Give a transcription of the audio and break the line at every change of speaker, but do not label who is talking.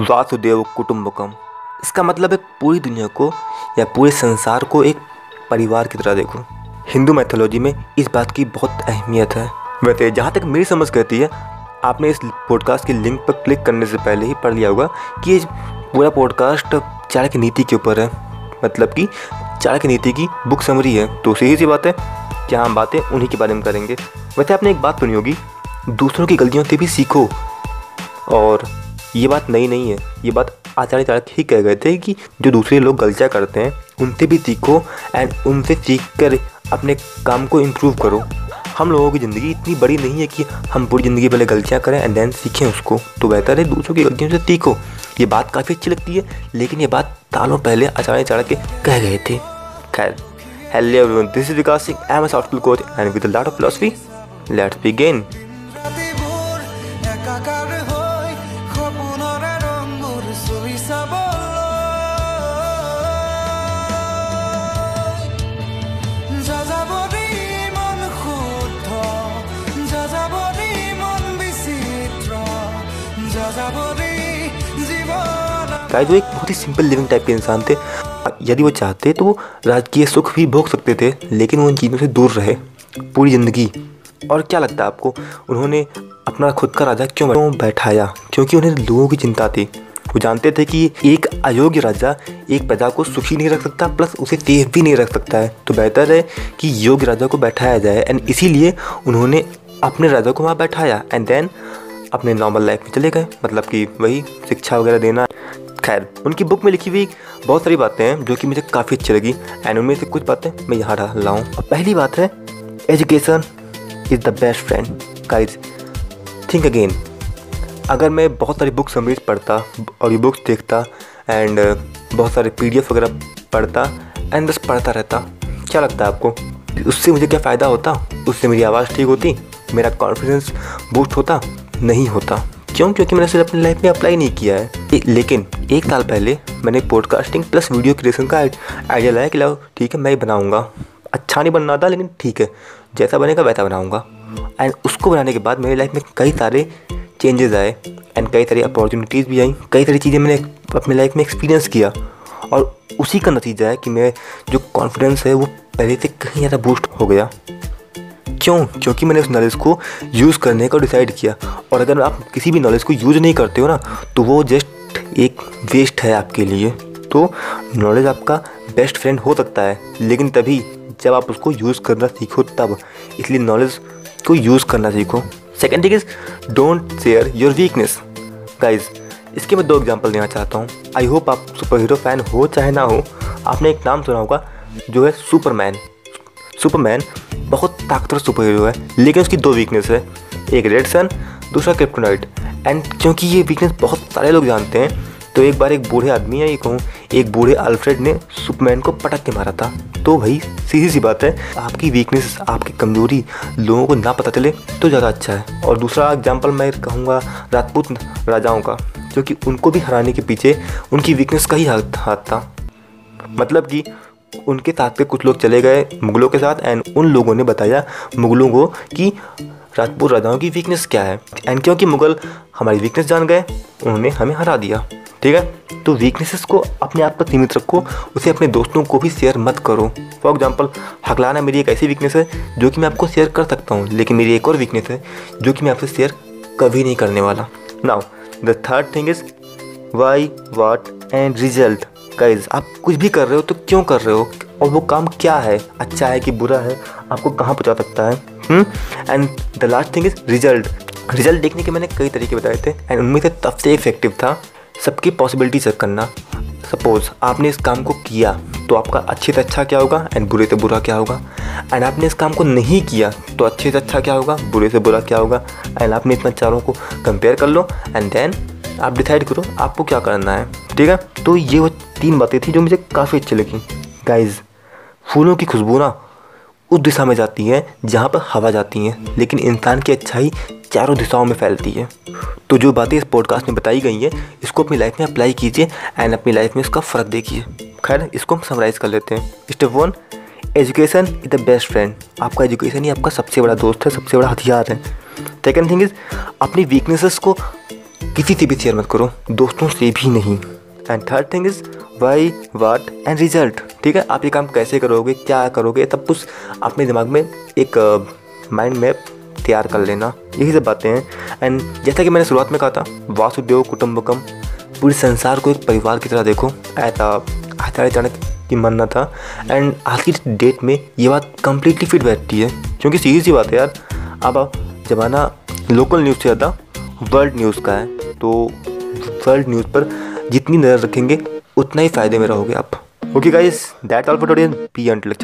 वासुदेव कुटुम्बकम। इसका मतलब है पूरी दुनिया को या पूरे संसार को एक परिवार की तरह देखो। हिंदू मैथोलॉजी में इस बात की बहुत अहमियत है। वैसे जहाँ तक मेरी समझ कहती है, आपने इस पॉडकास्ट के लिंक पर क्लिक करने से पहले ही पढ़ लिया होगा कि ये पूरा पॉडकास्ट चाणक्य नीति के ऊपर है। मतलब कि चाणक्य नीति की बुक समरी है। तो सही सी बात है क्या हम बातें उन्हीं के बारे में करेंगे। वैसे आपने एक बात सुनी होगी, दूसरों की गलतियों से भी सीखो। और ये बात नई नहीं है। ये बात आचार्य चाणक्य ही कह गए थे कि जो दूसरे लोग गलतियाँ करते हैं, उनसे भी सीखो एंड उनसे सीख कर अपने काम को इम्प्रूव करो। हम लोगों की ज़िंदगी इतनी बड़ी नहीं है कि हम पूरी ज़िंदगी पहले गलतियाँ करें एंड देन सीखें उसको। तो बेहतर है दूसरों की गलतियों से सीखो। ये बात काफ़ी अच्छी लगती है, लेकिन ये बात सालों पहले आचार्य चाणक्य कह गए थे। खैर hello everyone this is Vikas Singh I am a soft coach and with lot of philosophy let's begin शायद वो एक बहुत ही सिंपल लिविंग टाइप के इंसान थे। यदि वो चाहते तो वो राजकीय सुख भी भोग सकते थे, लेकिन वो उन चीज़ों से दूर रहे, पूरी ज़िंदगी। और क्या लगता है आपको, उन्होंने अपना खुद का राजा क्यों क्यों बैठाया? क्योंकि उन्हें लोगों की चिंता थी। वो जानते थे कि एक अयोग्य राजा एक प्रजा को सुखी नहीं रख सकता, प्लस उसे तेज भी नहीं रख सकता है। तो बेहतर है कि योग्य राजा को बैठाया जाए। एंड इसीलिए उन्होंने अपने राजा को वहाँ बैठाया। एंड देन अपने नॉर्मल लाइफ में चले गए। मतलब कि वही शिक्षा वगैरह देना। खैर, उनकी बुक में लिखी हुई बहुत सारी बातें हैं, जो कि मुझे काफ़ी अच्छी लगी। एंड उनमें से कुछ बातें मैं यहाँ डाल रहा और पहली बात है education is the best friend guys think again अगर मैं बहुत सारी बुक समरीज पढ़ता और ये बुक्स देखता एंड बहुत सारे पीडीएफ वगैरह पढ़ता एंड बस पढ़ता रहता, क्या लगता है आपको? उससे मुझे क्या फ़ायदा होता? उससे मेरी आवाज़ ठीक होती? मेरा कॉन्फिडेंस बूस्ट होता? नहीं होता। क्यों? क्योंकि मैंने सिर्फ़ अपनी लाइफ में अप्लाई नहीं किया है। लेकिन एक साल पहले मैंने पॉडकास्टिंग प्लस वीडियो क्रिएशन का आइडिया लाया कि लाओ, ठीक है, मैं ही बनाऊँगा। अच्छा नहीं बनना था, लेकिन ठीक है। जैसा बनेगा, वैसा बनाऊँगा। एंड उसको बनाने के बाद मेरी लाइफ में कई सारे चेंजेस आए। एंड कई सारी अपॉर्चुनिटीज़ भी आई। कई सारी चीज़ें मैंने अपनी लाइफ में एक्सपीरियंस किया। और उसी का नतीजा है कि मैं जो कॉन्फिडेंस है, वो पहले से कहीं ज़्यादा बूस्ट हो गया। क्यों? क्योंकि मैंने उस नॉलेज को यूज़ करने का डिसाइड किया। और अगर आप किसी भी नॉलेज को यूज़ नहीं करते हो ना तो वो जस्ट एक वेस्ट है आपके लिए। तो नॉलेज आपका बेस्ट फ्रेंड हो सकता है, लेकिन तभी जब आप उसको यूज़ करना सीखो, तब। इसलिए नॉलेज को यूज़ करना सीखो। Second thing is don't share your weakness guys इसके मैं दो एग्ज़ाम्पल देना चाहता हूँ। आई होप आप सुपर हीरो फ़ैन हो चाहे ना हो, आपने एक नाम सुना होगा, जो है सुपरमैन सुपरमैन ताकतवर सुपर हीरो है, लेकिन उसकी दो वीकनेस है। एक रेड सन दूसरा क्रिप्टोनाइट एंड क्योंकि ये वीकनेस बहुत सारे लोग जानते हैं तो एक बार एक बूढ़े आदमी है ये कहूँ एक बूढ़े अल्फ्रेड ने सुपरमैन को पटक के मारा था। तो भाई, सीधी सी बात है, आपकी वीकनेस आपकी कमज़ोरी लोगों को ना पता चले तो ज़्यादा अच्छा है। और दूसरा एग्ज़ाम्पल मैं कहूँगा राजपूत राजाओं का क्योंकि उनको भी हराने के पीछे उनकी वीकनेस का ही हाथ था। मतलब कि उनके साथ पे कुछ लोग चले गए मुगलों के साथ एंड उन लोगों ने बताया मुगलों को कि राजपूत राजाओं की वीकनेस क्या है एंड क्योंकि मुगल हमारी वीकनेस जान गए, उन्होंने हमें हरा दिया। ठीक है? तो वीकनेसेस को अपने आप पर सीमित रखो, उसे अपने दोस्तों को भी शेयर मत करो। फॉर एग्ज़ाम्पल हकलाना मेरी एक ऐसी वीकनेस है जो कि मैं आपको शेयर कर सकता हूँ, लेकिन मेरी एक और वीकनेस है जो कि मैं आपसे शेयर कभी नहीं करने वाला। Now the third thing is why what and result guys आप कुछ भी कर रहे हो तो क्यों कर रहे हो? और वो काम क्या है? अच्छा है कि बुरा है? आपको कहाँ पहुँचा सकता है? And the last thing is result result देखने के मैंने कई तरीके बताए थे एंड उनमें से सबसे इफ़ेक्टिव था सबकी पॉसिबिलिटी चेक करना. सपोज़ आपने इस काम को किया तो आपका अच्छे से अच्छा क्या होगा एंड बुरे से बुरा क्या होगा? एंड आपने इस काम को नहीं किया तो अच्छे से अच्छा क्या होगा, बुरे से बुरा क्या होगा? एंड आपने इतना चारों को कंपेयर कर लो एंड देन आप डिसाइड करो, आपको क्या करना है, ठीक है? तो ये वो तीन बातें थी जो मुझे काफ़ी अच्छी लगी। गाइज़ फूलों की खुशबू ना उस दिशा में जाती है, जहाँ पर हवा जाती है, लेकिन इंसान की अच्छाई चारों दिशाओं में फैलती है। तो जो बातें इस पॉडकास्ट में बताई गई हैं, इसको अपनी लाइफ में अप्लाई कीजिए एंड अपनी लाइफ में इसका फ़र्क देखिए। खैर, इसको हम समराइज़ कर लेते हैं। Step one education is the best friend आपका एजुकेशन ही आपका सबसे बड़ा दोस्त है, सबसे बड़ा हथियार है। सेकेंड थिंग इज़ अपनी वीकनेसेस को किसी से भी शेयर मत करो, दोस्तों से भी नहीं। And third thing is why what and result ठीक है? आप ये काम कैसे करोगे, क्या करोगे तब कुछ अपने दिमाग में एक माइंड मैप तैयार कर लेना। यही सब बातें हैं। एंड जैसा कि मैंने शुरुआत में कहा था, वासुदेव कुटुम्बकम, पूरे संसार को एक परिवार की तरह देखो। ऐसा आचार्य चाणक्य की मानना था। एंड आज की डेट में ये बात कम्प्लीटली फिट बैठती है। क्योंकि सीधी सी बात है यार, अब ज़माना लोकल न्यूज़ से ज़्यादा वर्ल्ड न्यूज़ का है। तो वर्ल्ड न्यूज़ पर जितनी नज़र रखेंगे, उतना ही फ़ायदे में रहोगे आप। Okay guys that all for today be until